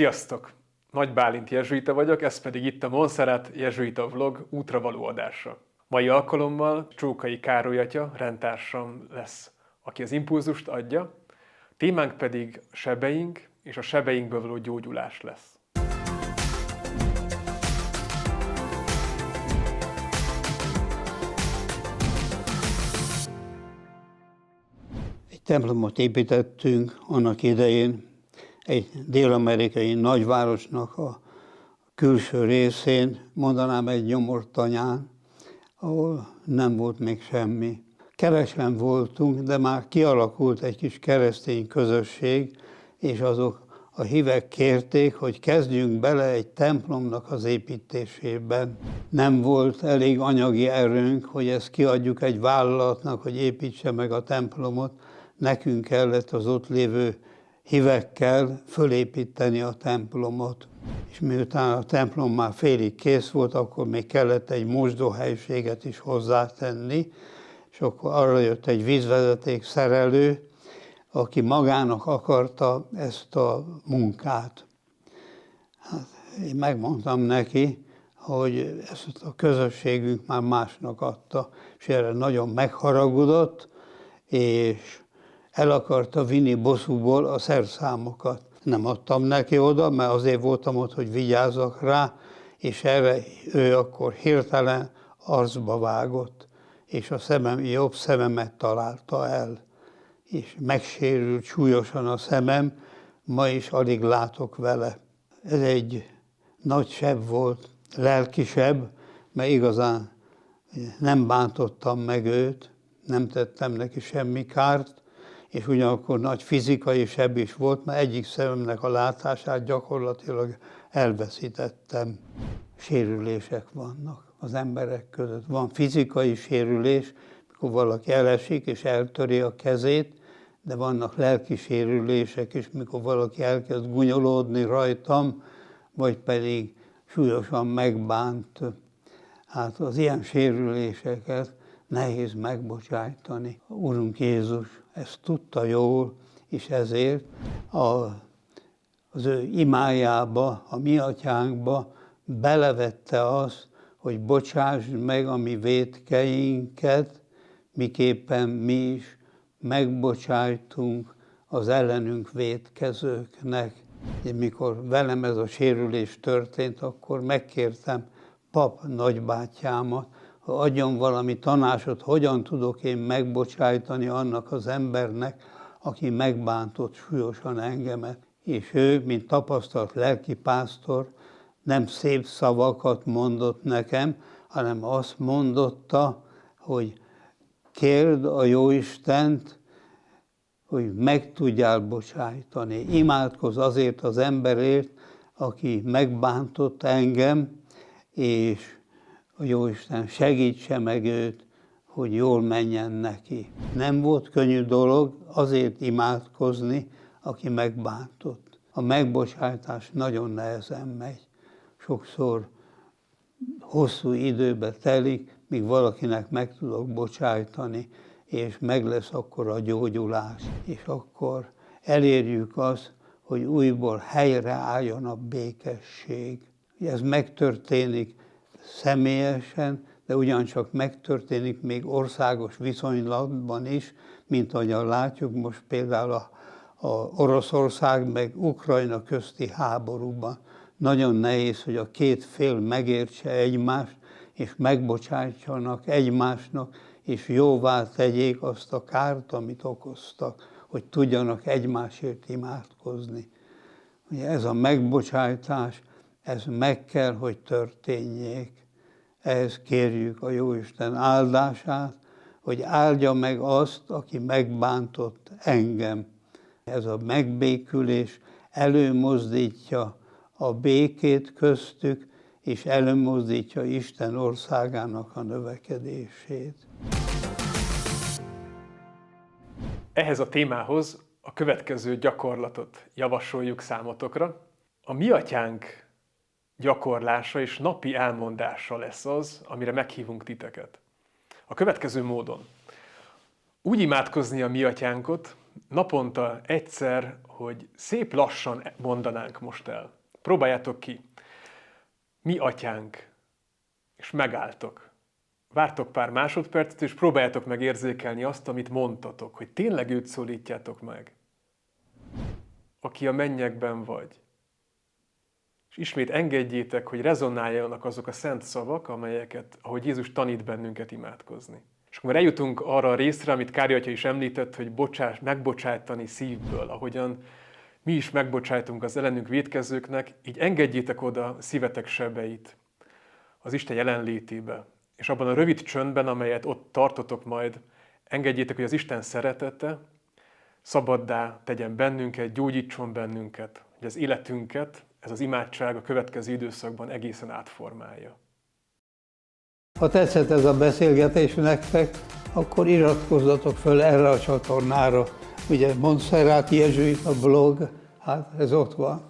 Sziasztok! Nagy Bálint jezsuita vagyok, ez pedig itt a Monserrat jezsuita vlog útra való adása. Mai alkalommal Csókai Károly atya, rendtársam lesz, aki az impulzust adja, témánk pedig sebeink és a sebeinkből való gyógyulás lesz. Egy templomot építettünk annak idején, egy dél-amerikai nagyvárosnak a külső részén, mondanám egy nyomortanyán, ahol nem volt még semmi. Kevesen voltunk, de már kialakult egy kis keresztény közösség, és azok a hívek kérték, hogy kezdjünk bele egy templomnak az építésében. Nem volt elég anyagi erőnk, hogy ezt kiadjuk egy vállalatnak, hogy építse meg a templomot. Nekünk kellett az ott lévő hívekkel fölépíteni a templomot. És miután a templom már félig kész volt, akkor még kellett egy mosdóhelyiséget is hozzátenni, és akkor arra jött egy vízvezeték szerelő, aki magának akarta ezt a munkát. Hát én megmondtam neki, hogy ezt a közösségünk már másnak adta, és erre nagyon megharagudott, és el akarta vinni bosszúból a szerszámokat. Nem adtam neki oda, mert azért voltam ott, hogy vigyázzak rá, és erre ő akkor hirtelen arcba vágott, és a szemem, jobb szememet találta el. És megsérült súlyosan a szemem, ma is alig látok vele. Ez egy nagy seb volt, lelki seb, mert igazán nem bántottam meg őt, nem tettem neki semmi kárt, és ugyanakkor nagy fizikai seb is volt, mert egyik szememnek a látását gyakorlatilag elveszítettem. Sérülések vannak az emberek között. Van fizikai sérülés, mikor valaki elesik és eltöri a kezét, de vannak lelki sérülések is, mikor valaki elkezd gunyolódni rajtam, vagy pedig súlyosan megbánt. Hát az ilyen sérüléseket nehéz megbocsájtani. Urunk Jézus ezt tudta jól, és ezért a, az ő imájába, a mi atyánkba belevette azt, hogy bocsásd meg a mi vétkeinket, miképpen mi is megbocsájtunk az ellenünk vétkezőknek. Én mikor velem ez a sérülés történt, akkor megkértem pap nagybátyámat, adjon valami tanácsot, hogyan tudok én megbocsájtani annak az embernek, aki megbántott súlyosan engemet. És ő, mint tapasztalt lelkipásztor, nem szép szavakat mondott nekem, hanem azt mondotta, hogy kérd a Jóistent, hogy meg tudjál bocsájtani. Imádkozz azért az emberért, aki megbántott engem, és a Jóisten segítse meg őt, hogy jól menjen neki. Nem volt könnyű dolog azért imádkozni, aki megbántott. A megbocsátás nagyon nehezen megy. Sokszor hosszú időbe telik, míg valakinek meg tudok bocsájtani, és meg lesz akkor a gyógyulás, és akkor elérjük azt, hogy újból helyreálljon a békesség. Ez megtörténik személyesen, de ugyancsak megtörténik még országos viszonylatban is, mint ahogyan látjuk most például a, a Oroszország meg Ukrajna közti háborúban. Nagyon nehéz, hogy a két fél megértse egymást, és megbocsátsanak egymásnak, és jóvá tegyék azt a kárt, amit okoztak, hogy tudjanak egymásért imádkozni. Ugye ez a megbocsátás, ez meg kell, hogy történjék. Ehhez kérjük a Jóisten áldását, hogy áldja meg azt, aki megbántott engem. Ez a megbékülés előmozdítja a békét köztük, és előmozdítja Isten országának a növekedését. Ehhez a témához a következő gyakorlatot javasoljuk számotokra. A mi atyánk gyakorlása és napi elmondása lesz az, amire meghívunk titeket. A következő módon. Úgy imádkozni a mi atyánkot, naponta egyszer, hogy szép lassan mondanánk most el. Próbáljátok ki. Mi atyánk. És megálltok. Vártok pár másodpercet, és próbáljátok meg érzékelni azt, amit mondtatok, hogy tényleg őt szólítjátok meg. Aki a mennyekben vagy. És ismét engedjétek, hogy rezonáljanak azok a szent szavak, amelyeket, ahogy Jézus tanít bennünket imádkozni. És akkor eljutunk arra a részre, amit Kári atya is említett, hogy bocsás, megbocsájtani szívből, ahogyan mi is megbocsájtunk az ellenünk védkezőknek, így engedjétek oda szívetek sebeit az Isten jelenlétébe. És abban a rövid csöndben, amelyet ott tartotok majd, engedjétek, hogy az Isten szeretete szabaddá tegyen bennünket, gyógyítson bennünket, hogy az életünket, ez az imádság a következő időszakban egészen átformálja. Ha tetszett ez a beszélgetés nektek, akkor iratkozzatok föl erre a csatornára. Ugye Montserrat Jezsuit a blog, hát ez ott van.